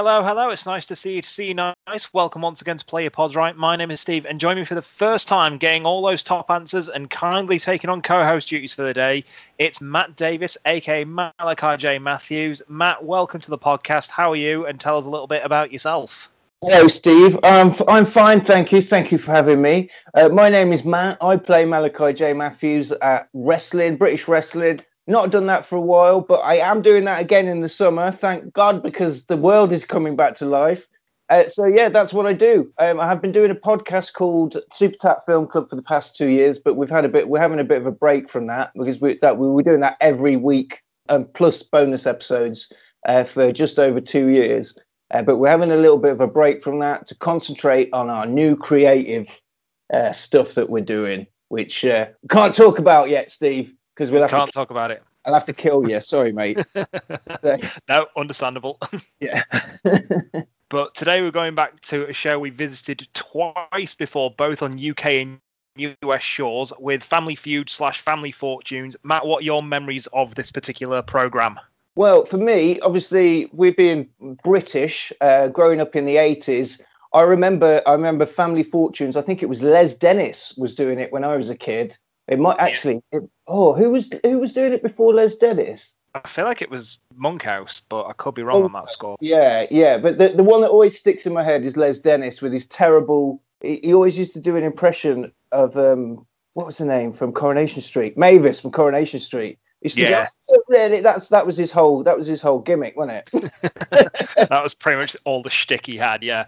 hello, hello. It's nice to see you. To see you nice. Welcome once again to Play Your Pods Right. My name is Steve, and join me for the first time, getting all those top answers and kindly taking on co-host duties for the day. It's Matt Davis, aka Malachi J Matthews. Matt, welcome to the podcast. How are you? And tell us a little bit about yourself. Hello, Steve. Um, I'm fine, thank you. Thank you for having me. Uh, my name is Matt. I play Malachi J Matthews at wrestling, British wrestling. Not done that for a while, but I am doing that again in the summer. Thank God, because the world is coming back to life. Uh, so yeah, that's what I do. Um, I have been doing a podcast called Super Tap Film Club for the past two years, but we've had a bit. We're having a bit of a break from that because we that we were doing that every week, um, plus bonus episodes uh, for just over two years. Uh, but we're having a little bit of a break from that to concentrate on our new creative uh, stuff that we're doing, which uh, can't talk about yet, Steve because we'll can't to, talk about it. I'll have to kill you. Sorry, mate. no, understandable. yeah. but today we're going back to a show we visited twice before, both on UK and US shores, with Family Feud slash Family Fortunes. Matt, what are your memories of this particular program? Well, for me, obviously, we being British, uh, growing up in the eighties, I remember. I remember Family Fortunes. I think it was Les Dennis was doing it when I was a kid it might actually. It, oh, who was who was doing it before Les Dennis? I feel like it was Monkhouse, but I could be wrong oh, on that score. Yeah, yeah, but the, the one that always sticks in my head is Les Dennis with his terrible. He, he always used to do an impression of um, what was the name from Coronation Street? Mavis from Coronation Street. Yeah, go, really. That's that was his whole that was his whole gimmick, wasn't it? that was pretty much all the shtick he had. Yeah.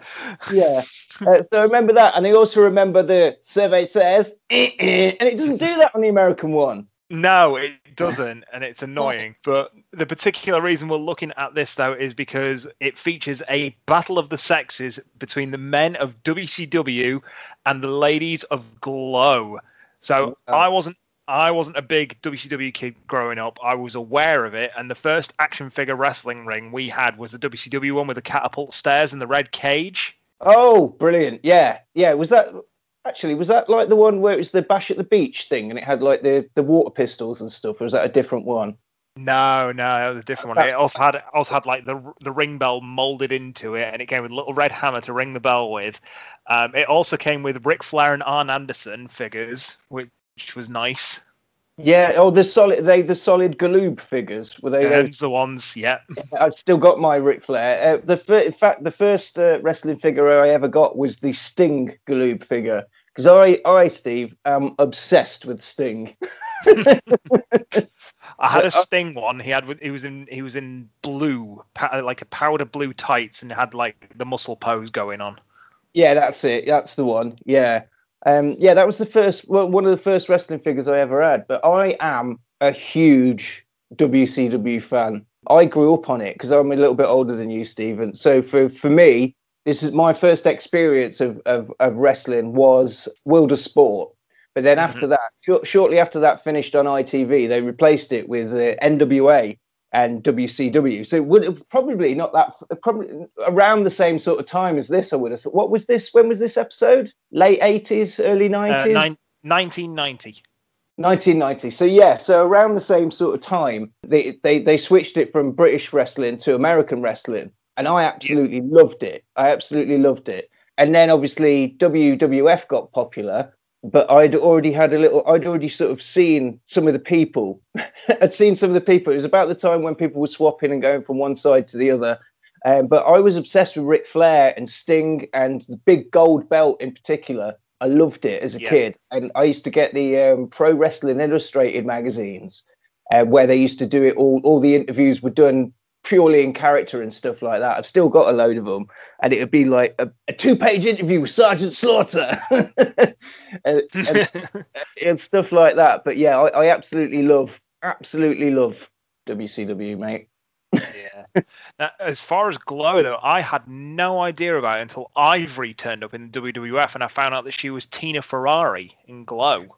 Yeah. Uh, so remember that, and I also remember the survey says, eh, eh, and it doesn't do that on the American one. No, it doesn't, and it's annoying. But the particular reason we're looking at this, though, is because it features a battle of the sexes between the men of WCW and the ladies of Glow. So oh. I wasn't I wasn't a big WCW kid growing up. I was aware of it, and the first action figure wrestling ring we had was the WCW one with the catapult stairs and the red cage. Oh, brilliant! Yeah, yeah. Was that actually was that like the one where it was the Bash at the Beach thing, and it had like the the water pistols and stuff, or was that a different one? No, no, that was a different one. It also had also had like the the ring bell molded into it, and it came with a little red hammer to ring the bell with. Um, it also came with Ric Flair and Arn Anderson figures, which which was nice. Yeah, oh, the solid they the solid Galoob figures were they? Those the ones, yeah. I've still got my Ric Flair. Uh, the fir- in fact, the first uh, wrestling figure I ever got was the Sting Galoob figure because I, I, Steve, am obsessed with Sting. I had a Sting one. He had he was in he was in blue, like a powder blue tights, and had like the muscle pose going on. Yeah, that's it. That's the one. Yeah. Um, yeah, that was the first well, one of the first wrestling figures I ever had. But I am a huge WCW fan. I grew up on it because I'm a little bit older than you, Stephen. So for for me, this is my first experience of of, of wrestling was World of Sport. But then mm-hmm. after that, sh- shortly after that finished on ITV, they replaced it with uh, NWA and WCW. So it would probably not that probably around the same sort of time as this. I would have thought. What was this? When was this episode? Late eighties, early nineties. Uh, Nineteen ninety. 1990. So yeah, so around the same sort of time, they they they switched it from British wrestling to American wrestling, and I absolutely yeah. loved it. I absolutely loved it. And then obviously WWF got popular, but I'd already had a little, I'd already sort of seen some of the people. I'd seen some of the people. It was about the time when people were swapping and going from one side to the other. Um, but I was obsessed with Ric Flair and Sting and the big gold belt in particular. I loved it as a yeah. kid. And I used to get the um, Pro Wrestling Illustrated magazines uh, where they used to do it all, all the interviews were done purely in character and stuff like that. I've still got a load of them, and it would be like a, a two-page interview with Sergeant Slaughter and, and, and, stuff like that. But yeah, I, I, absolutely love, absolutely love WCW, mate. yeah. Now, as far as Glow, though, I had no idea about it until Ivory turned up in the WWF, and I found out that she was Tina Ferrari in Glow.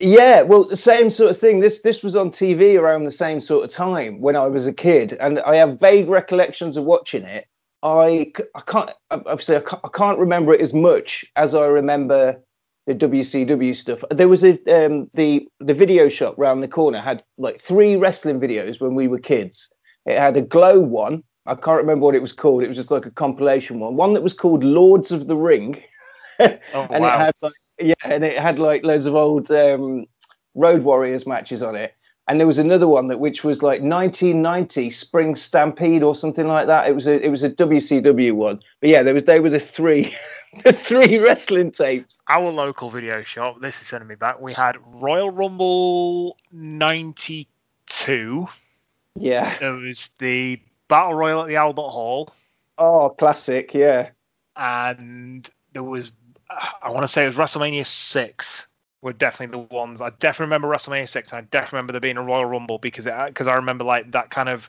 Yeah, well, the same sort of thing. This this was on TV around the same sort of time when I was a kid, and I have vague recollections of watching it. I, I can't obviously I can't, I can't remember it as much as I remember the WCW stuff. There was a um, the the video shop round the corner had like three wrestling videos when we were kids. It had a glow one, I can't remember what it was called. It was just like a compilation one. One that was called Lords of the Ring. Oh, and wow. it had like yeah, and it had like loads of old um, Road Warriors matches on it. And there was another one that which was like 1990 Spring Stampede or something like that. It was a it was a WCW one. But yeah, there was they were the three the three wrestling tapes. Our local video shop, this is sending me back. We had Royal Rumble 92. Yeah. There was the Battle Royal at the Albert Hall. Oh, classic. Yeah. and there was I want to say it was WrestleMania six were definitely the ones I definitely remember WrestleMania six. And I definitely remember there being a Royal Rumble because because I remember like that kind of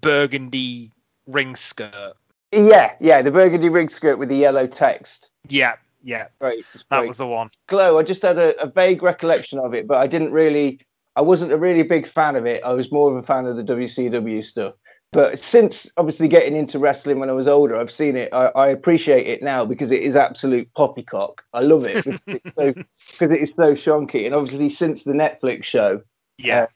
burgundy ring skirt. Yeah, yeah. The burgundy ring skirt with the yellow text. Yeah, yeah, Great. that was the one. Glow. I just had a, a vague recollection of it, but I didn't really. I wasn't a really big fan of it. I was more of a fan of the WCW stuff. But since obviously getting into wrestling when I was older, I've seen it. I, I appreciate it now because it is absolute poppycock. I love it because it's so because it is so shonky. And obviously, since the Netflix show, Yeah,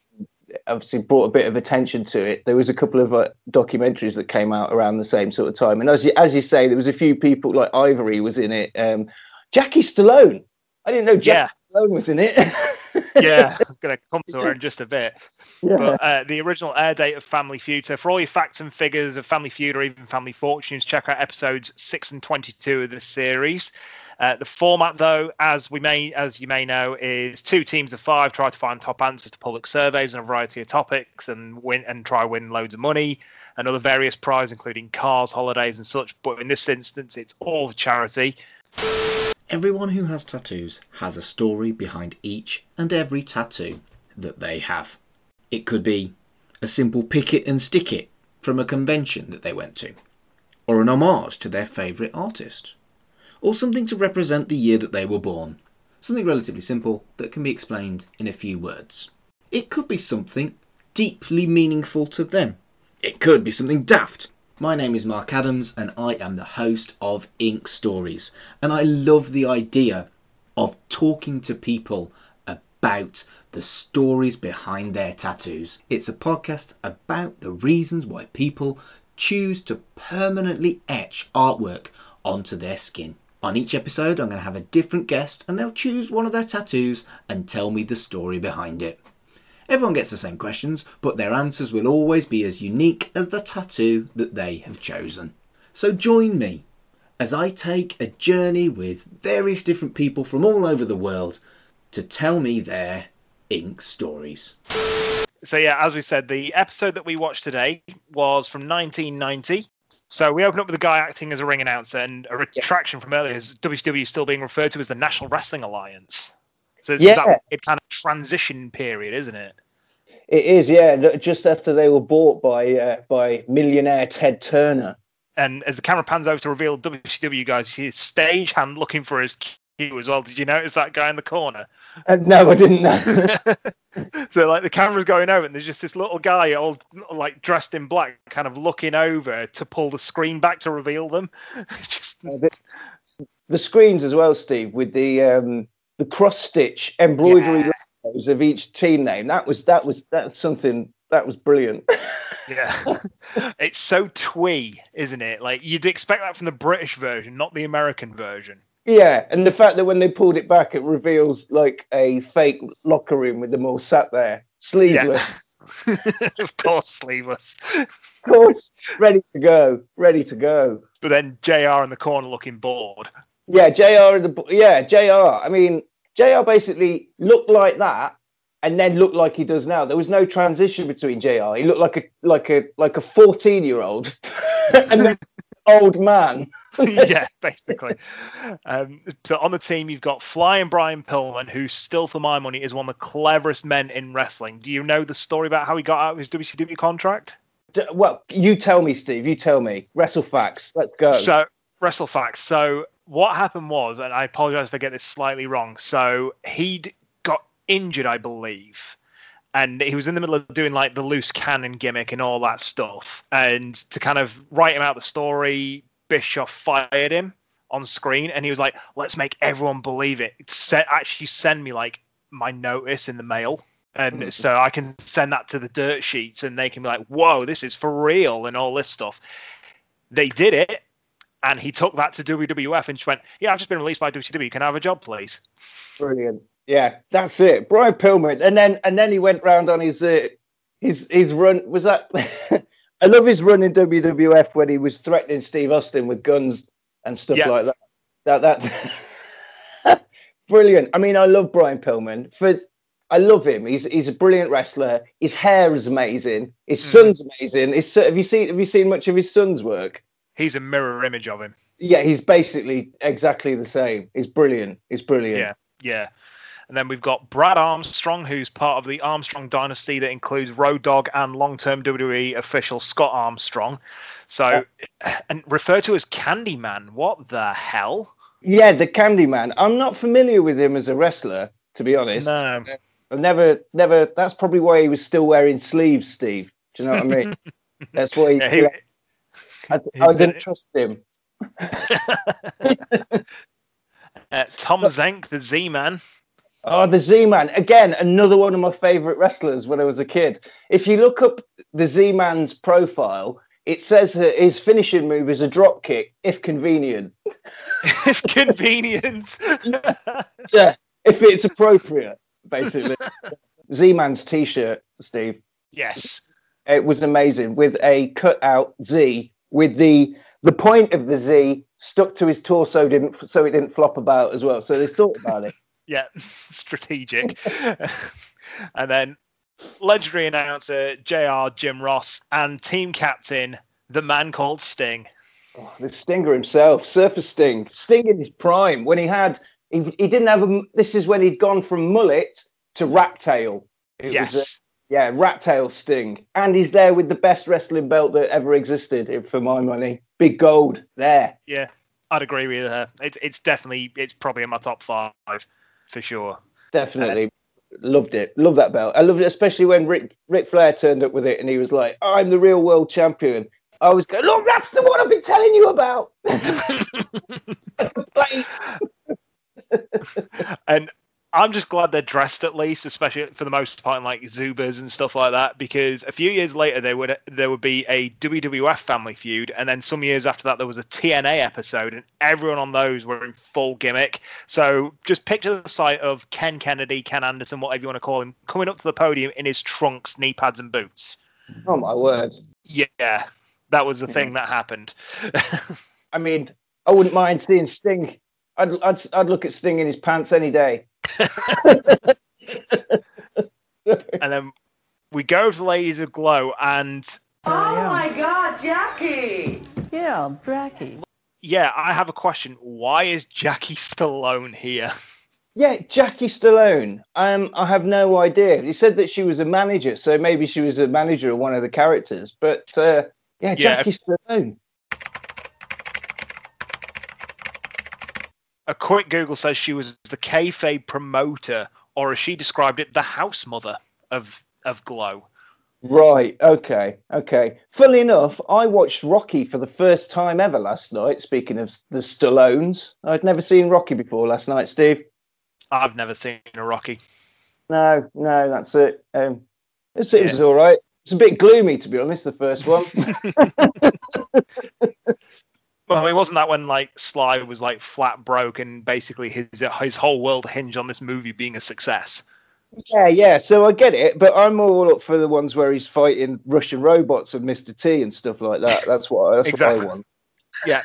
obviously brought a bit of attention to it. There was a couple of uh, documentaries that came out around the same sort of time, and as you, as you say, there was a few people like Ivory was in it. Um, Jackie Stallone. I didn't know Jackie Stallone was in it. yeah. I'm gonna come to her in just a bit. Yeah. But uh, the original air date of Family Feud. So for all your facts and figures of Family Feud or even Family Fortunes, check out episodes six and twenty-two of this series. Uh, the format, though, as we may, as you may know, is two teams of five try to find top answers to public surveys on a variety of topics and win and try win loads of money and other various prizes, including cars, holidays, and such. But in this instance, it's all for charity. Everyone who has tattoos has a story behind each and every tattoo that they have. It could be a simple pick it and stick it from a convention that they went to, or an homage to their favourite artist, or something to represent the year that they were born. Something relatively simple that can be explained in a few words. It could be something deeply meaningful to them. It could be something daft. My name is Mark Adams and I am the host of Ink Stories. And I love the idea of talking to people about the stories behind their tattoos. It's a podcast about the reasons why people choose to permanently etch artwork onto their skin. On each episode, I'm going to have a different guest and they'll choose one of their tattoos and tell me the story behind it. Everyone gets the same questions, but their answers will always be as unique as the tattoo that they have chosen. So join me as I take a journey with various different people from all over the world to tell me their ink stories. So yeah, as we said, the episode that we watched today was from 1990. So we open up with a guy acting as a ring announcer, and a retraction from earlier is WCW still being referred to as the National Wrestling Alliance. So it's Yeah. that weird kind of transition period, isn't it? It is, yeah. Just after they were bought by uh, by millionaire Ted Turner. And as the camera pans over to reveal WCW guys, his stagehand looking for his as well. Did you notice that guy in the corner? Uh, no, I didn't know. so like the camera's going over, and there's just this little guy, all like dressed in black, kind of looking over to pull the screen back to reveal them. just the, the screens as well, Steve, with the um, the cross stitch embroidery Yeah. of each team name. That was that was that's something that was brilliant. Yeah. it's so twee, isn't it? Like you'd expect that from the British version, not the American version. Yeah, and the fact that when they pulled it back, it reveals like a fake locker room with them all sat there, sleeveless, of course, sleeveless. of course, ready to go, ready to go. But then JR in the corner looking bored. Yeah, Jr. in The yeah, Jr. I mean, Jr. basically looked like that, and then looked like he does now. There was no transition between Jr. He looked like a like a like a fourteen year old, and then old man. yeah, basically. Um, so on the team, you've got Flying Brian Pillman, who still, for my money, is one of the cleverest men in wrestling. Do you know the story about how he got out of his WCW contract? D- Well, you tell me, Steve. You tell me. Wrestle facts. Let's go. So, wrestle facts. So, what happened was, and I apologize if I get this slightly wrong. So, he'd got injured, I believe, and he was in the middle of doing like the loose cannon gimmick and all that stuff. And to kind of write him out the story, Bischoff fired him on screen, and he was like, "Let's make everyone believe it. Set, actually, send me like my notice in the mail." And Mm. so I can send that to the dirt sheets and they can be like, whoa, this is for real and all this stuff. They did it. And he took that to WWF and just went, yeah, I've just been released by WCW. Can I have a job, please? Brilliant. Yeah, that's it. Brian Pillman, and then and then he went round on his uh, his his run. Was that? I love his run in WWF when he was threatening Steve Austin with guns and stuff Yeah. like that. That that brilliant. I mean, I love Brian Pillman. For I love him. He's he's a brilliant wrestler. His hair is amazing. His Mhm. son's amazing. His have you seen have you seen much of his son's work? He's a mirror image of him. Yeah, he's basically exactly the same. He's brilliant. He's brilliant. Yeah. Yeah. And then we've got Brad Armstrong, who's part of the Armstrong dynasty that includes Road Dog and long term WWE official Scott Armstrong. So, and referred to as Candyman. What the hell? Yeah, the Candyman. I'm not familiar with him as a wrestler, to be honest. No. I've never, never. That's probably why he was still wearing sleeves, Steve. Do you know what I mean? That's why he. Yeah, he- I, I didn't trust him. Uh, Tom Zenk, the Z Man. Oh, the Z-Man again. Another one of my favorite wrestlers when I was a kid. If you look up the Z-Man's profile, it says that his finishing move is a drop kick, if convenient. if convenient. Yeah, if it's appropriate, basically. Z-Man's T-shirt, Steve. yes. It was amazing with a cut out Z with the the point of the Z stuck to his torso didn't so it didn't flop about as well. So they thought about it. Yeah. Strategic. and then legendary announcer JR Jim Ross and team captain, the man called Sting. Oh, the Stinger himself, Surfer Sting, Sting in his prime when he had he, he didn't have a. This is when he'd gone from mullet to rat tail. It yes. was, uh, yeah, rat tail Sting, and he's there with the best wrestling belt that ever existed, for my money. Big gold there. yeah. I'd agree with her. It's it's definitely it's probably in my top five for sure. Definitely loved it. Love that belt. I loved it, especially when Rick Ric Flair turned up with it and he was like, "I'm the real world champion." I was going, "Look, that's the one I've been telling you about." And I'm just glad they're dressed at least, especially for the most part in like Zubaz and stuff like that, because a few years later there would there would be a WWF Family Feud, and then some years after that there was a TNA episode, and everyone on those were in full gimmick. So just picture the sight of Ken Kennedy, Ken Anderson, whatever you want to call him, coming up to the podium in his trunks, knee pads, and boots. oh my word! Yeah, that was the thing that happened. I mean, I wouldn't mind seeing Sting. I'd I'd, I'd look at Sting in his pants any day. and then we go to Ladies of Glow, and Oh my God, Jackie! Yeah, Jackie. yeah, I have a question. Why is Jackie Stallone here? Yeah, Jackie Stallone. Um, I have no idea. He said that she was a manager, so maybe she was a manager of one of the characters. But uh, yeah, Yeah. Jackie Stallone. A quick Google says she was the kayfabe promoter, or as she described it, the house mother of of Glow. Right. Okay. Okay. Funnily enough, I watched Rocky for the first time ever last night. Speaking of the Stallones, I'd never seen Rocky before last night. Steve. I've never seen a Rocky. No, no, that's it. Um, it's, it was Yeah. all right. It's a bit gloomy, to be honest. The first one. Well, I mean, wasn't that when like Sly was like flat broke and basically his his whole world hinged on this movie being a success? yeah, yeah. So I get it, but I'm all up for the ones where he's fighting Russian robots and Mr. T and stuff like that. That's what that's Exactly. what I want. Yeah,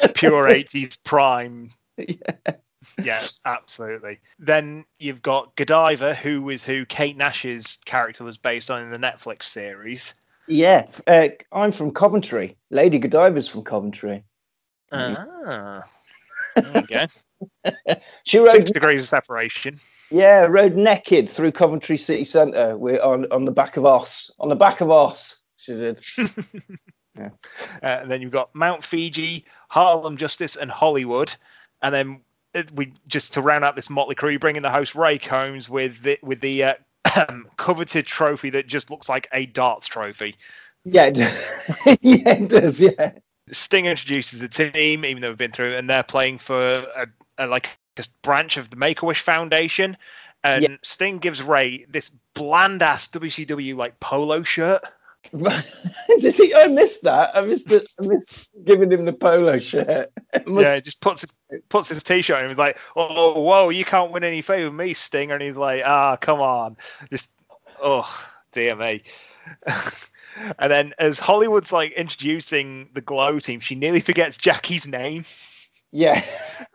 pure eighties prime. Yeah. Yeah, absolutely. Then you've got Godiva, who was who Kate Nash's character was based on in the Netflix series. Yeah, uh, I'm from Coventry. Lady Godiva's from Coventry. Ah, there you go. She rode, Six degrees of separation. yeah, rode naked through Coventry City Centre. We're on on the back of Os. On the back of Os, she did. Uh, and then you've got Mount Fiji, Harlem Justice, and Hollywood. And then uh, we just to round out this motley crew, bringing the host Ray Combs with the, with the uh, Um, coveted trophy that just looks like a darts trophy. Yeah, it does. yeah, it does. Yeah, Sting introduces the team, even though we've been through, and they're playing for a, a like a branch of the Make a Wish Foundation. And Yeah. Sting gives Ray this bland ass WCW like polo shirt. Did he? I missed that. I missed it. I missed giving him the polo shirt. Must- Yeah, he just puts his puts his t-shirt on and he's like, "Oh, whoa, you can't win any favor with me, Stinger." And he's like, "Ah, come on, just oh, dear me." and then as Hollywood's like introducing the Glow team, she nearly forgets Jackie's name. Yeah.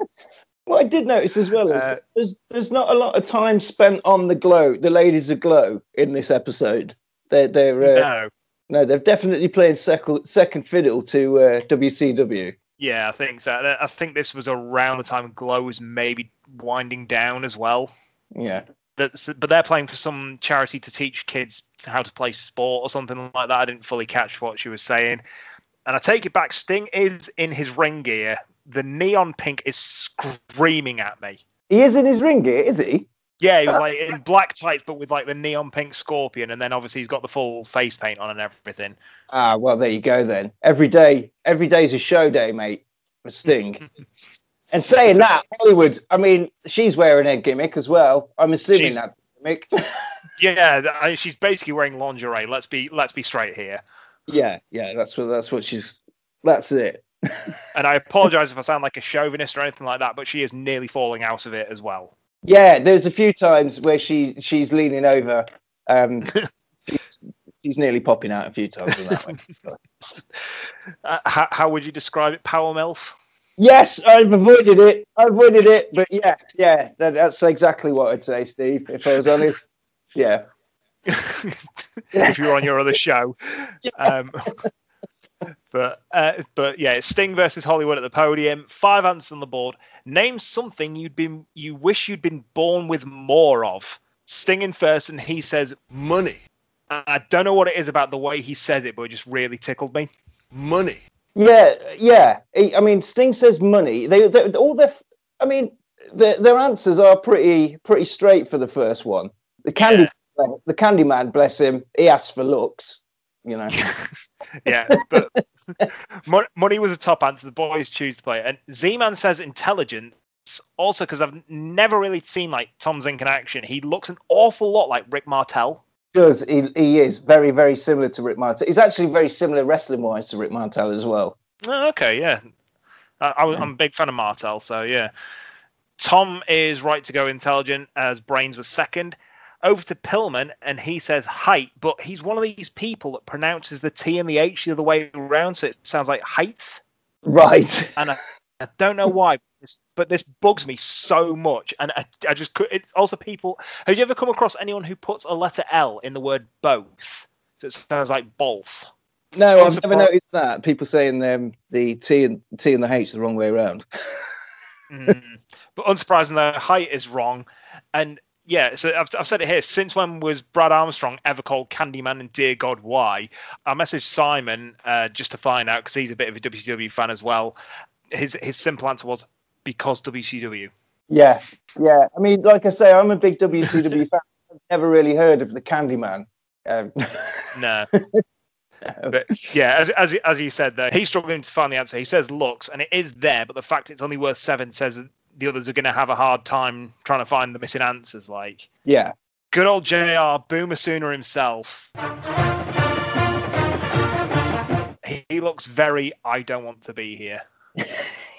what I did notice as well is Uh, there's there's not a lot of time spent on the glow, the ladies of glow in this episode. They're they're uh, No, no, they've definitely playing second second fiddle to uh, WCW. yeah, I think so. I think this was around the time Glow was maybe winding down as well. Yeah. That's, but they're playing for some charity to teach kids how to play sport or something like that. I didn't fully catch what she was saying. And I take it back. Sting is in his ring gear. The neon pink is screaming at me. He is in his ring gear, is he? Yeah, he was like in black tights, but with like the neon pink scorpion, and then obviously he's got the full face paint on and everything. Ah, well, there you go then. Every day, every day's a show day, mate. For Sting. and saying that, Hollywood, I mean, she's wearing a gimmick as well. I'm assuming that gimmick. Yeah, I- she's basically wearing lingerie. Let's be let's be straight here. yeah, yeah, that's what that's what she's. That's it. And I apologize if I sound like a chauvinist or anything like that, but she is nearly falling out of it as well. Yeah, there's a few times where she she's leaning over. Um, she's, she's nearly popping out a few times in that way. Uh, how, how would you describe it, Power MILF? Yes, I've avoided it. I've avoided it, but yeah, yeah, that, that's exactly what I'd say, Steve. If I was honest, yeah, if you were on your other show. Um, but uh, but yeah, it's Sting versus Hollywood at the podium. Five answers on the board. Name something you'd been you wish you'd been born with more of. Sting in first, and he says Money. I don't know what it is about the way he says it, but it just really tickled me. Money. yeah, yeah. I I mean, Sting says money. They, they all their, I mean, their, their answers are pretty pretty straight for the first one. The candy, the Candyman, bless him, he asks for looks. You know. Yeah, but money was a top answer. The boys choose to play. And Z-Man says intelligence. Also, because I've never really seen like Tom Zenk in action, he looks an awful lot like Rick Martel. does he, he is very very similar to Rick Martel. He's actually very similar wrestling wise to Rick Martel as well. Oh, okay, yeah. I, I, I'm a big fan of Martel, so yeah. Tom is right to go intelligent as Brains was second. Over to Pillman, and he says height, but he's one of these people that pronounces the T and the H the other way around, so it sounds like height. Right. and I, I don't know why, this, but this bugs me so much. And I, I just could. It's also people. Have you ever come across anyone who puts a letter L in the word both? So it sounds like both. No, I've never noticed that. People saying um, the T and T and the H the wrong way around. Mm. but unsurprisingly, height is wrong. And yeah, so I've, I've said it here. Since when was Brad Armstrong ever called Candyman? And dear God, why? I messaged Simon uh, just to find out because he's a bit of a WCW fan as well. His his simple answer was because WCW. Yeah, yeah. I mean, like I say, I'm a big WCW fan. I've never really heard of the Candyman. Um, No. But yeah, as, as as you said there, he's struggling to find the answer. He says looks, and it is there, but the fact it's only worth seven says the others are going to have a hard time trying to find the missing answers. Like yeah, good old Jr. Boomer Sooner himself. He, he looks very. I don't want to be here.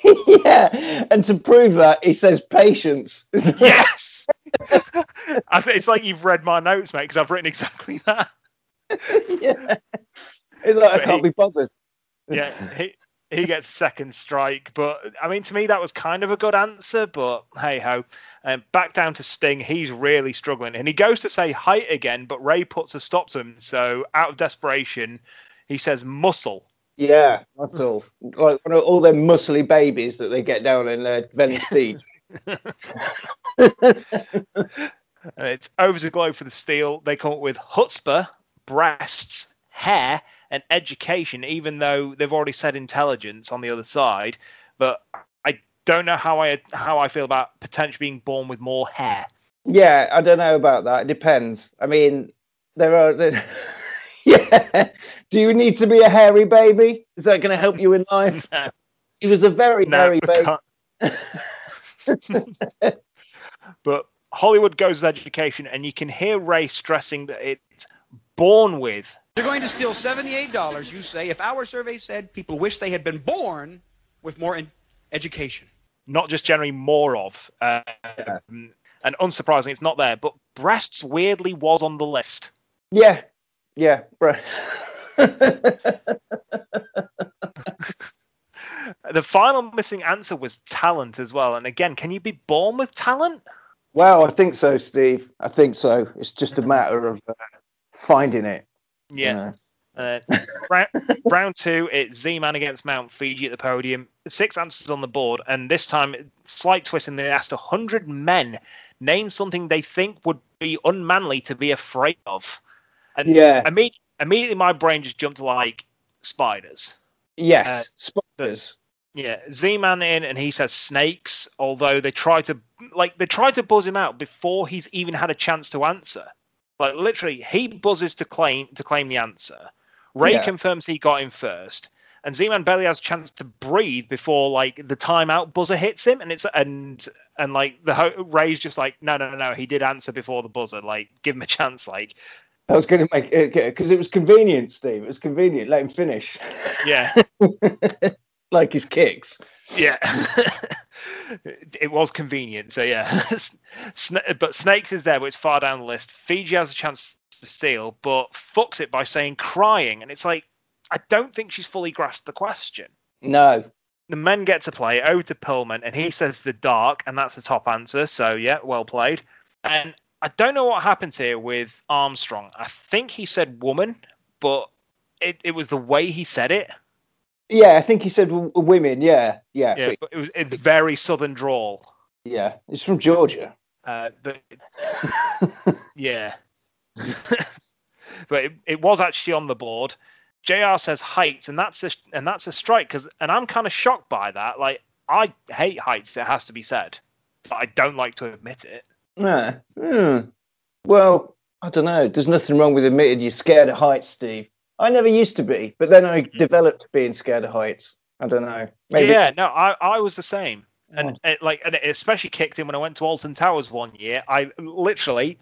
yeah. And to prove that, he says patience. Yes. I think it's like you've read my notes, mate, because I've written exactly that. yeah. It's like I can't he- be bothered. yeah, he he gets a second strike, but I mean, to me that was kind of a good answer. But hey ho, um, back down to Sting. He's really struggling, and he goes to say height again, but Ray puts a stop to him. So out of desperation, he says muscle. Yeah, muscle. Like one of all them muscly babies that they get down in uh, Venice Beach. And it's over the globe for the steal. They come up with chutzpah, breasts, hair, and education, even though they've already said intelligence on the other side. But I don't know how I how I feel about potentially being born with more hair. Yeah, I don't know about that. It depends. I mean, there are. There... yeah. Do you need to be a hairy baby? Is that going to help you in life? No. He was a very No, hairy baby. but Hollywood goes with education, and you can hear Ray stressing that it's born with. You're going to steal $78, you say, if our survey said people wish they had been born with more in- education. Not just generally more of. Um, And unsurprisingly, it's not there. But breasts weirdly was on the list. Yeah, yeah, bro. The final missing answer was talent as well. And again, can you be born with talent? well, I think so, Steve. I think so. It's just a matter of uh, finding it. Yeah. Uh, round, round two, it's Z Man against Mount Fiji at the podium. Six answers on the board, and this time, slight twist, and they asked 100 men name something they think would be unmanly to be afraid of. And Yeah. imme- immediately, my brain just jumped to like spiders. Yes, Uh, spiders. Yeah, Z Man in, and he says snakes. Although they try to like they try to buzz him out before he's even had a chance to answer. Like literally, he buzzes to claim to claim the answer. Ray Yeah. confirms he got him first, and Z Man barely has a chance to breathe before like the timeout buzzer hits him, and it's and and like the ho- Ray's just like no no no no he did answer before the buzzer. Like give him a chance. Like I was going to make uh, it because it was convenient, Steve. It was convenient. Let him finish, yeah like his kicks. Yeah. it was convenient. So, yeah. Sna- but Snakes is there, but it's far down the list. Fiji has a chance to steal, but fucks it by saying crying. And it's like, I don't think she's fully grasped the question. No, The men get to play over to Pillman, and he says the dark, and that's the top answer. So, yeah, well played. And I don't know what happened here with Armstrong. I think he said woman, but it, it was the way he said it. Yeah, I think he said w- women. Yeah, yeah, Yeah, but- it was it's very southern drawl. yeah. It's from Georgia. Uh, but yeah, but it, it was actually on the board. Jr. says heights, and that's a and that's a strike because, and I'm kind of shocked by that. Like I hate heights. It has to be said, but I don't like to admit it. Yeah. Hmm. Well, I don't know. There's nothing wrong with admitting you're scared of heights, Steve. I never used to be, but then I mm-hmm. developed being scared of heights. I don't know. Maybe. Yeah, no, I I was the same. And oh. it, like, and it especially kicked in when I went to Alton Towers one year. I literally,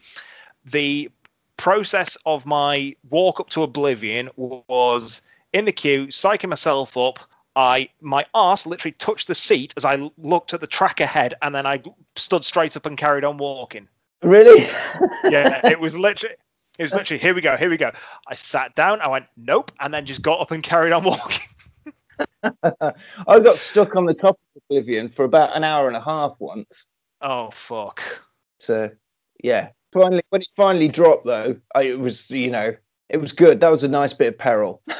the process of my walk up to oblivion was in the queue, psyching myself up. I my arse literally touched the seat as I looked at the track ahead, and then I stood straight up and carried on walking. Really? Yeah, it was literally. It was literally here we go, here we go. I sat down, I went nope, and then just got up and carried on walking. I got stuck on the top of Oblivion for about an hour and a half once. Oh fuck! So yeah, finally when it finally dropped though, I, it was you know it was good. That was a nice bit of peril.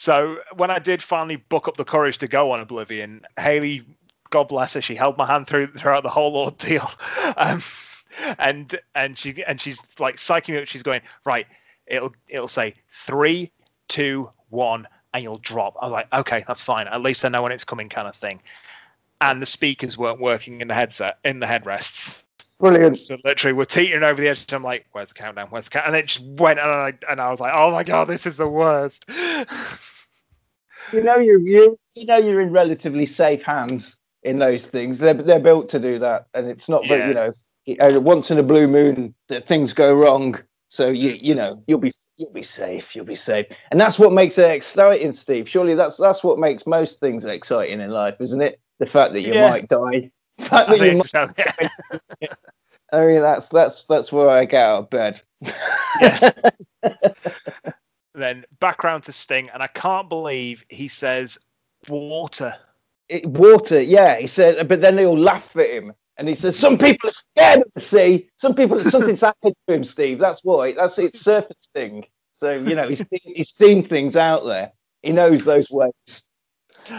So when I did finally book up the courage to go on Oblivion, Haley, God bless her, she held my hand through throughout the whole ordeal, um, and and she and she's like psyching me up. She's going right. It'll it'll say three, two, one, and you'll drop. I was like, okay, that's fine. At least I know when it's coming, kind of thing. And the speakers weren't working in the headset in the headrests. Brilliant. So literally, we're teetering over the edge. And I'm like, "Where's the countdown? Where's the countdown?" And it just went, and I, and I was like, "Oh my god, this is the worst." You know you you you know you're in relatively safe hands in those things. They're they're built to do that, and it's not very you know once in a blue moon that things go wrong. So you you know you'll be you'll be safe. You'll be safe, and that's what makes it exciting, Steve. Surely that's that's what makes most things exciting in life, isn't it? The fact that you Yeah. might die. The fact I that you think so. yeah. I mean, oh, that's that's that's where I get out of bed. Yeah. then background to Sting, and I can't believe he says water. It, water, yeah. He said, but then they all laugh at him, and he says, "Some people are scared of the sea. Some people, something's happened to him, Steve. That's why. That's it's surface thing. So you know, he's seen, he's seen things out there. He knows those ways.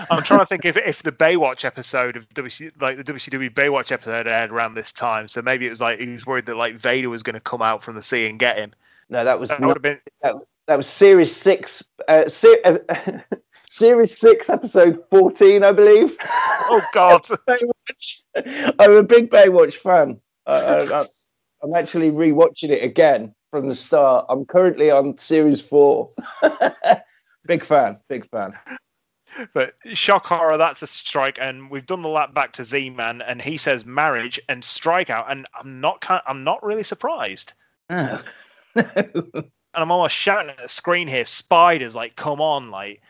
I'm trying to think if if the Baywatch episode of WC, like the WCW Baywatch episode aired around this time, so maybe it was like he was worried that like Vader was going to come out from the sea and get him. No, that was That not, would have been that, that was series six, uh, se- uh, series six, episode fourteen, I believe. oh god. I'm a big Baywatch fan. I, I'm actually rewatching it again from the start. I'm currently on series four. big fan, big fan. But shock horror, that's a strike, and we've done the lap back to Z Man, and he says marriage and strikeout, and I'm not I'm not really surprised, Oh. and I'm almost shouting at the screen here, spiders, like come on, like.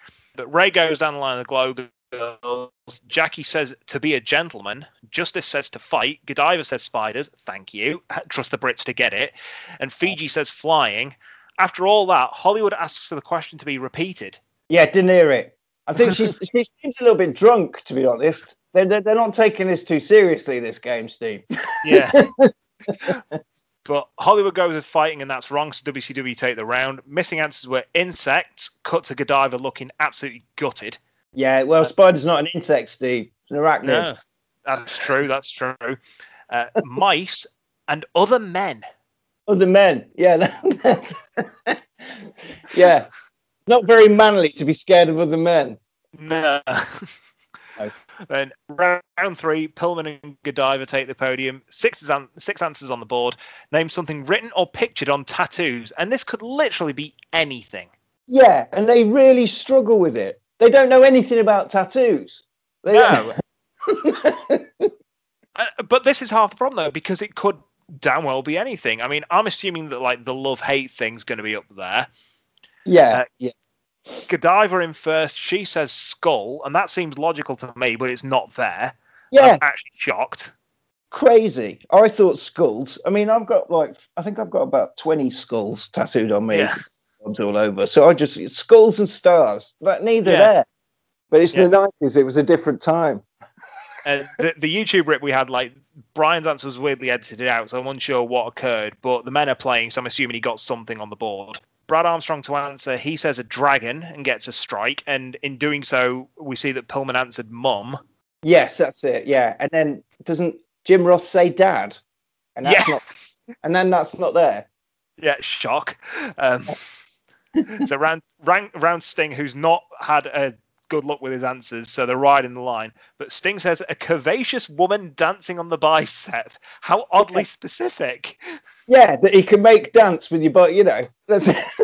But Ray goes down the line of the globe. Girls. Jackie says to be a gentleman. Justice says to fight. Godiva says spiders. Thank you. Trust the Brits to get it. And Fiji says flying. After all that, Hollywood asks for the question to be repeated. yeah, didn't hear it. I think she's she seems a little bit drunk, to be honest. They're, they're, they're not taking this too seriously, this game, Steve. Yeah. but Hollywood goes with fighting, and that's wrong. So WCW take the round. Missing answers were insects. Cut to Godiva looking absolutely gutted. Yeah, well, spider's not an insect, Steve. It's an arachnid. No, that's true. That's true. Uh, mice and other men. Other men. Yeah. that- yeah. Not very manly to be scared of other men. No. No. Then round three, Pillman and Godiva take the podium. Six, an- six answers on the board. Name something written or pictured on tattoos, and this could literally be anything. Yeah, and they really struggle with it. They don't know anything about tattoos. They No. Uh, but this is half the problem though, because it could damn well be anything. I mean, I'm assuming that like the love hate thing's going to be up there. yeah, Uh, yeah. Godiva in first, she says skull, and that seems logical to me, but it's not there. Yeah, I'm actually shocked. crazy. I thought skulls. I mean, I've got like, I think I've got about 20 skulls tattooed on me. Yeah. All over. So I just, skulls and stars, but neither Yeah. there. But it's Yeah. the 90s. It was a different time. Uh, the, the YouTube rip we had, like Brian's answer was weirdly edited out, so I'm unsure what occurred. But the men are playing, so I'm assuming he got something on the board. Brad Armstrong to answer, he says a dragon and gets a strike, and in doing so, we see that Pillman answered mum. Yes, that's it. Yeah. And then doesn't Jim Ross say dad? And that's Yeah. not, and then that's not there. Yeah, shock. Um, so round, round, round Sting, who's not had a good luck with his answers, so they're riding the line. But Sting says a curvaceous woman dancing on the bicep. How oddly specific. Yeah, that he can make dance with your body, you know. That's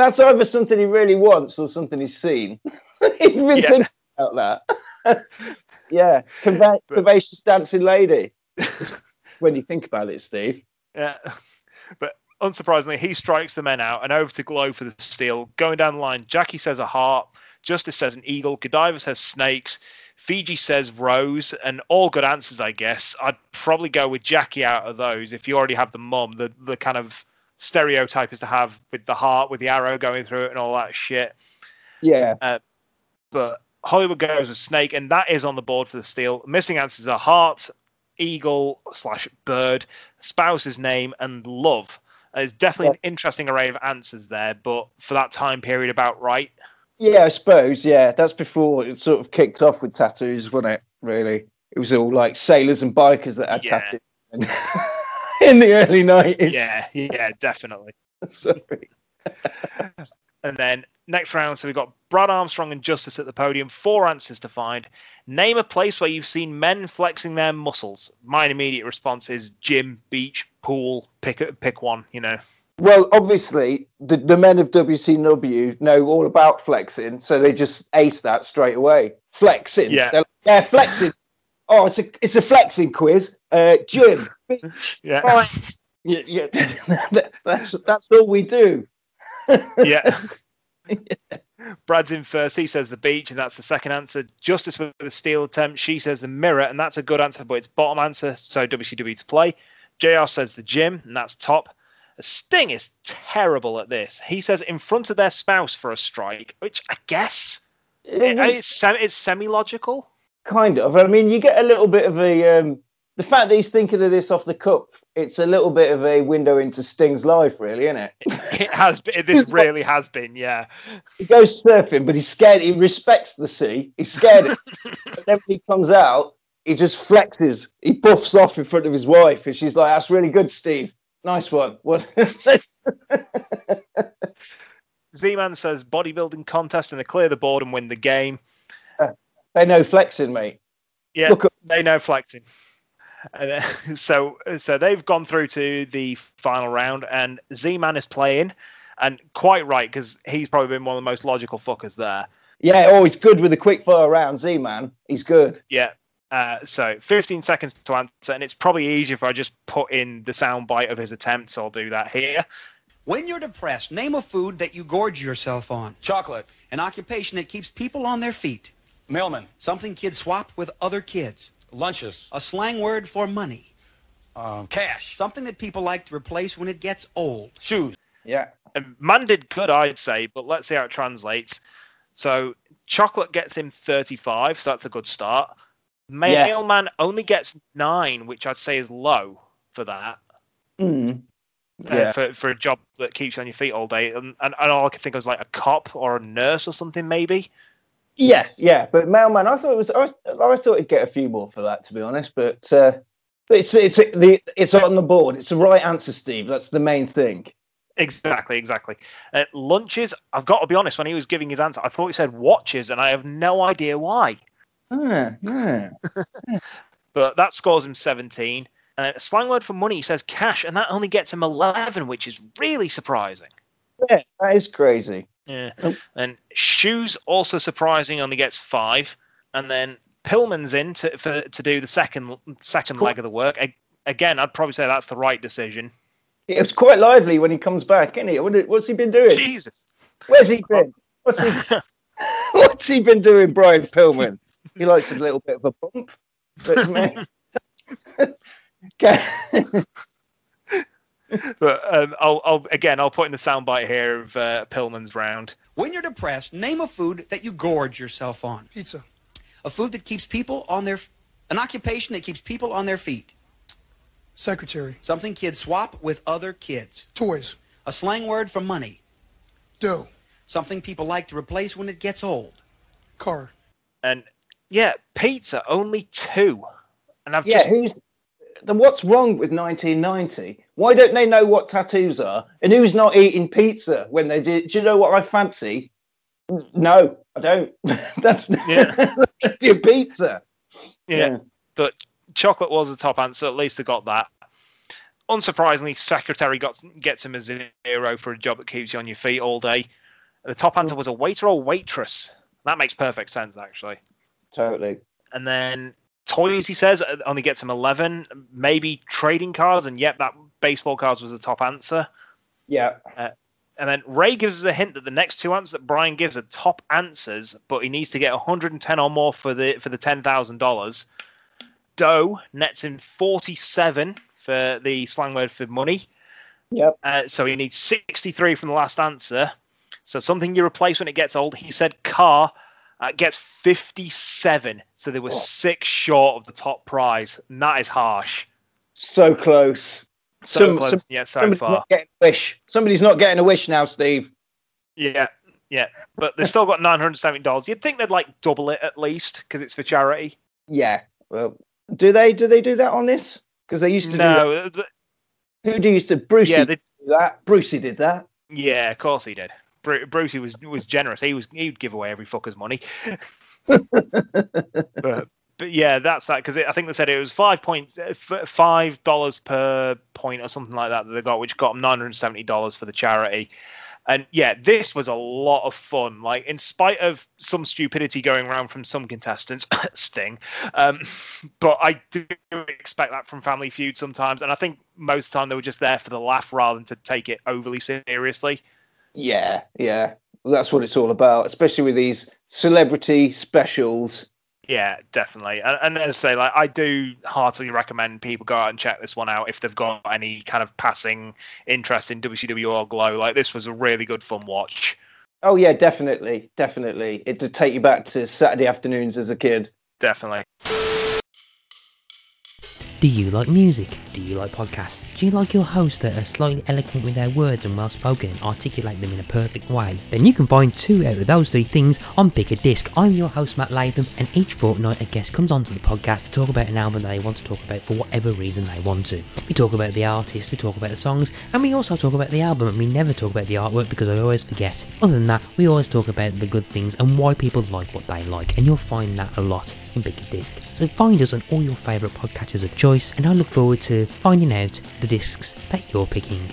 that's either something he really wants or something he's seen. he's been Yeah. thinking about that. yeah, conve- But- curvaceous dancing lady. when you think about it, Steve. Yeah. But unsurprisingly, he strikes the men out and over to Glow for the steal. Going down the line, Jackie says a heart, Justice says an eagle, Godiva says snakes, Fiji says rose, and all good answers, I guess. I'd probably go with Jackie out of those if you already have the mum, the, the kind of stereotype is to have with the heart, with the arrow going through it and all that shit. Yeah, uh, But Hollywood goes with snake, and that is on the board for the steal. Missing answers are heart, eagle slash bird, spouse's name, and love. Uh, There's definitely an interesting array of answers there, but for that time period, about right. yeah, I suppose. Yeah, that's before it sort of kicked off with tattoos, wasn't it? Really, it was all like sailors and bikers that had Yeah. tattoos in, the early nineties. Yeah, yeah, definitely. Sorry. And then next round, so we've got Brad Armstrong and Justice at the podium. Four answers to find. Name a place where you've seen men flexing their muscles. My immediate response is gym, beach, pool. Pick pick one. You know. Well, obviously, the, the men of WCW know all about flexing, so they just ace that straight away. Flexing. Yeah. They're, they're flexing. Oh, it's a it's a flexing quiz. Uh, gym. Yeah. Right. yeah, yeah. That's that's all we do. yeah. Brad's in first. He says the beach, and that's the second answer. Justice with the steal attempt. She says the mirror, and that's a good answer, but it's bottom answer. So WCW to play. JR says the gym, and that's top. Sting is terrible at this. He says in front of their spouse for a strike, which I guess it, it's it's semi logical. Kind of. I mean, you get a little bit of a um, the fact that he's thinking of this off the cup. It's a little bit of a window into Sting's life, really, isn't it? It has been. This really has been. Yeah. he goes surfing, but he's scared. He respects the sea. He's scared. but then when he comes out, he just flexes. He buffs off in front of his wife, and she's like, "That's really good, Steve. Nice one." What? Z-Man says bodybuilding contest, and they clear the board and win the game. They know flexing, mate. Yeah, Look up- they know flexing. And then, so so they've gone through to the final round, and Z Man is playing, and quite right because he's probably been one of the most logical fuckers there. Yeah, oh, he's good with the quick fire rounds, Z man. He's good. Yeah. Uh, so 15 seconds to answer, and it's probably easier if I just put in the soundbite of his attempts. I'll do that here. When you're depressed, name a food that you gorge yourself on. Chocolate. An occupation that keeps people on their feet. Mailman. Something kids swap with other kids. Lunches. A slang word for money. Um, cash. Something that people like to replace when it gets old. Shoes. Yeah. And Man did good, I'd say, but let's see how it translates. So chocolate gets him 35, so that's a good start. Yes. Mailman only gets nine, which I'd say is low for that. Mm. uh, Yeah. for, for a job that keeps you on your feet all day. And, and, and all I could think of was like a cop or a nurse or something, maybe. Yeah, yeah, but mailman, I thought it was. I, I thought he'd get a few more for that, to be honest. But uh, it's it's the it's on the board. It's the right answer, Steve. That's the main thing. Exactly, exactly. Uh, lunches, I've got to be honest, when he was giving his answer, I thought he said watches, and I have no idea why. Ah, yeah. But that scores him 17. Uh, slang word for money, he says cash, and that only gets him 11, which is really surprising. yeah, that is crazy. Yeah. Oh. And shoes also surprising only gets five, and then Pillman's in to for, to do the second second Cool. leg of the work. Again, I'd probably say that's the right decision. It was quite lively when he comes back, isn't he? What, what's he been doing? Jesus. Where's he been? What's he? what's he been doing, Brian Pillman? He likes a little bit of a bump. But man, Okay. But um, I'll, I'll again, I'll put in the soundbite here of uh, Pillman's round. When you're depressed, name a food that you gorge yourself on. Pizza. A food that keeps people on their, an occupation that keeps people on their feet. Secretary. Something kids swap with other kids. Toys. A slang word for money. Dough. Something people like to replace when it gets old. Car. And yeah, pizza only two. And I've yeah, just who's then what's wrong with 1990? Why don't they know what tattoos are? And who's not eating pizza when they do? Do you know what I fancy? No, I don't. That's Yeah. your pizza. yeah, yeah. but chocolate was the top answer. At least they got that. Unsurprisingly, secretary got gets him as a zero for a job that keeps you on your feet all day. The top answer was a waiter or waitress. That makes perfect sense, actually. Totally. And then toys, he says, uh, only gets him 11. Maybe trading cards, and yep, that baseball cards was the top answer. Yeah. And then Ray gives us a hint that the next two answers that Brian gives are top answers, but he needs to get 110 or more for the for the ten thousand dollars. Dough nets him 47 for the slang word for money, Yep. uh, so he needs 63 from the last answer. So something you replace when it gets old. He said car uh, gets 57, so they were six short of the top prize, and that is harsh. So close. So Some- close, some- yet so Somebody's far. not getting a wish. Somebody's not getting a wish now, Steve. Yeah, yeah, but they've still got nine hundred seventy dollars. You'd think they'd like double it at least because it's for charity. Yeah. Well, do they do they do that on this? Because they used to do No, th- that. Who do used to Brucey yeah, they, do that? Brucey did that. yeah, of course he did. Bru- Brucey was was generous. He was he'd give away every fucker's money. but but yeah, that's that because I think they said it was five points, uh, five dollars per point or something like that that they got, which got them nine hundred seventy dollars for the charity. And yeah, this was a lot of fun. Like, in spite of some stupidity going around from some contestants, Sting, um, but I do expect that from Family Feud sometimes. And I think most of the time they were just there for the laugh rather than to take it overly seriously. Yeah, yeah. That's what it's all about, especially with these celebrity specials. Yeah, definitely. And, and as I say, like I do heartily recommend people go out and check this one out if they've got any kind of passing interest in WCW or Glow. Like this was a really good fun watch. Oh yeah, definitely, definitely. It did take you back to Saturday afternoons as a kid. Definitely. Do you like music? Do you like podcasts? Do you like your hosts that are slightly eloquent with their words and well spoken and articulate them in a perfect way? Then you can find two out of those three things on a Disc. I'm your host Matt Latham, and each fortnight a guest comes onto the podcast to talk about an album that they want to talk about for whatever reason they want to. We talk about the artist, we talk about the songs, and we also talk about the album, and we never talk about the artwork because I always forget. Other than that, we always talk about the good things and why people like what they like, and you'll find that a lot in a Disc. So find us on all your favourite podcatchers of choice, and I look forward to finding out the discs that you're picking.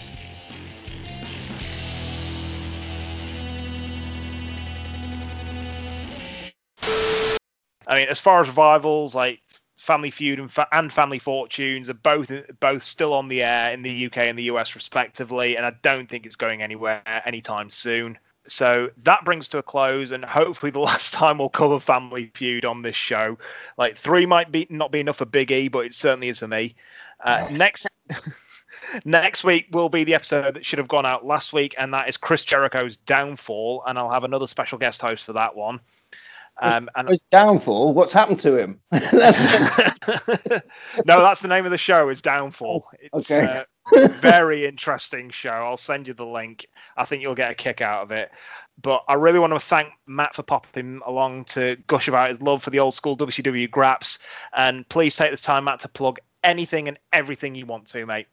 I mean, as far as revivals, like Family Feud and, fa- and Family Fortunes are both both still on the air in the UK and the US respectively, and I don't think it's going anywhere anytime soon. So that brings to a close, and hopefully the last time we'll cover Family Feud on this show. Like three might be not be enough for Big E, but it certainly is for me. Uh, next. Next week will be the episode that should have gone out last week, and that is Chris Jericho's Downfall, and I'll have another special guest host for that one. Um, and His downfall. What's happened to him? no, that's the name of the show. Is Downfall. It's Okay. a very interesting show. I'll send you the link. I think you'll get a kick out of it. But I really want to thank Matt for popping along to gush about his love for the old school WCW graps. And please take this time, Matt, to plug anything and everything you want to, mate.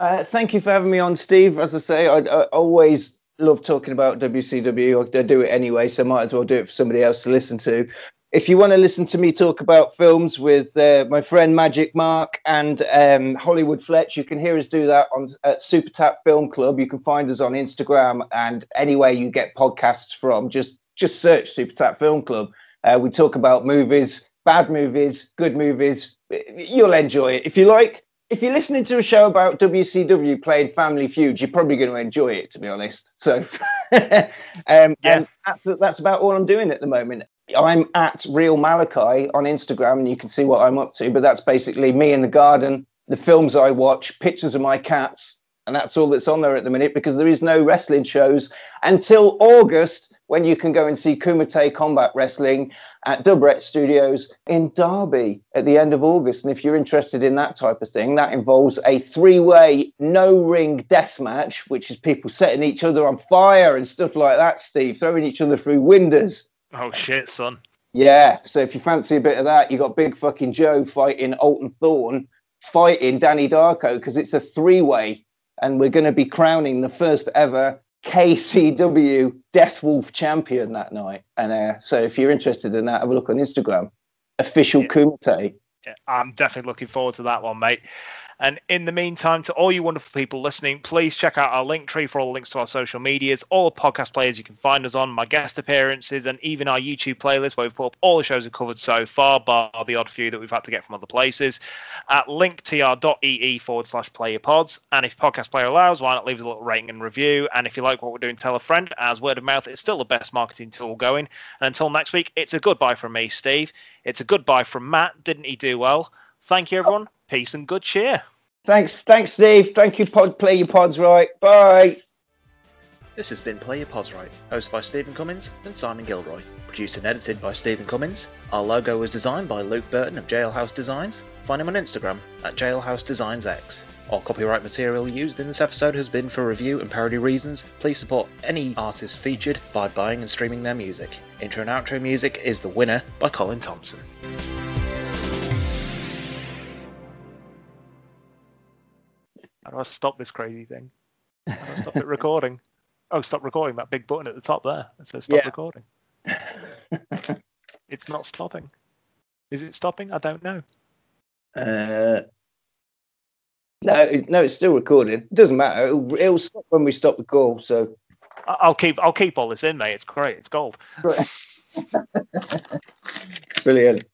Uh, thank you for having me on, Steve. As I say, I, I always love talking about WCW. I do it anyway, so might as well do it for somebody else to listen to. If you want to listen to me talk about films with uh, my friend Magic Mark and um, Hollywood Fletch, you can hear us do that on at Super Tap Film Club. You can find us on Instagram and anywhere you get podcasts from. Just just search Super Tap Film Club. Uh, we talk about movies, bad movies, good movies. You'll enjoy it if you like if you're listening to a show about WCW playing Family Feud, you're probably going to enjoy it, to be honest. So, um, and that's, that's about all I'm doing at the moment. I'm at Real Malachi on Instagram, and you can see what I'm up to. But that's basically me in the garden, the films I watch, pictures of my cats, and that's all that's on there at the minute because there is no wrestling shows until August when you can go and see Kumite Combat Wrestling at Dubret Studios in Derby at the end of August. And if you're interested in that type of thing, that involves a three-way no-ring death match, which is people setting each other on fire and stuff like that, Steve, throwing each other through windows. Oh shit, son. Yeah, so if you fancy a bit of that, you got Big Fucking Joe fighting Alton Thorne, fighting Danny Darko because it's a three-way, and we're going to be crowning the first ever KCW Death Wolf champion that night. And uh, so if you're interested in that, have a look on Instagram. Official Kumite. Yeah, I'm definitely looking forward to that one, mate. And in the meantime, to all you wonderful people listening, please check out our link tree for all the links to our social medias, all the podcast players you can find us on, my guest appearances, and even our YouTube playlist where we've put up all the shows we've covered so far, bar the odd few that we've had to get from other places, at linktr.ee forward slash play your pods. And if podcast player allows, why not leave us a little rating and review? And if you like what we're doing, tell a friend, as word of mouth is still the best marketing tool going. And until next week, it's a goodbye from me, Steve. It's a goodbye from Matt. Didn't he do well? Thank you, everyone. Peace and good cheer. Thanks, thanks, Steve. Thank you, Pod. Play your pods right. Bye. This has been Play Your Pods Right, hosted by Stephen Cummins and Simon Gilroy. Produced and edited by Stephen Cummins. Our logo was designed by Luke Burton of Jailhouse Designs. Find him on Instagram at Jailhouse Designs X. All copyright material used in this episode has been for review and parody reasons. Please support any artists featured by buying and streaming their music. Intro and outro music is The Winner by Colin Thompson. How do I stop this crazy thing? How do I stop it recording? Oh, stop recording. That big button at the top there. It says stop Yeah. recording. it's not stopping. Is it stopping? I don't know. Uh, no, no, it's still recording. It doesn't matter. It'll, it'll stop when we stop the call. So, I'll keep I'll keep all this in, mate. It's great. It's gold. brilliant.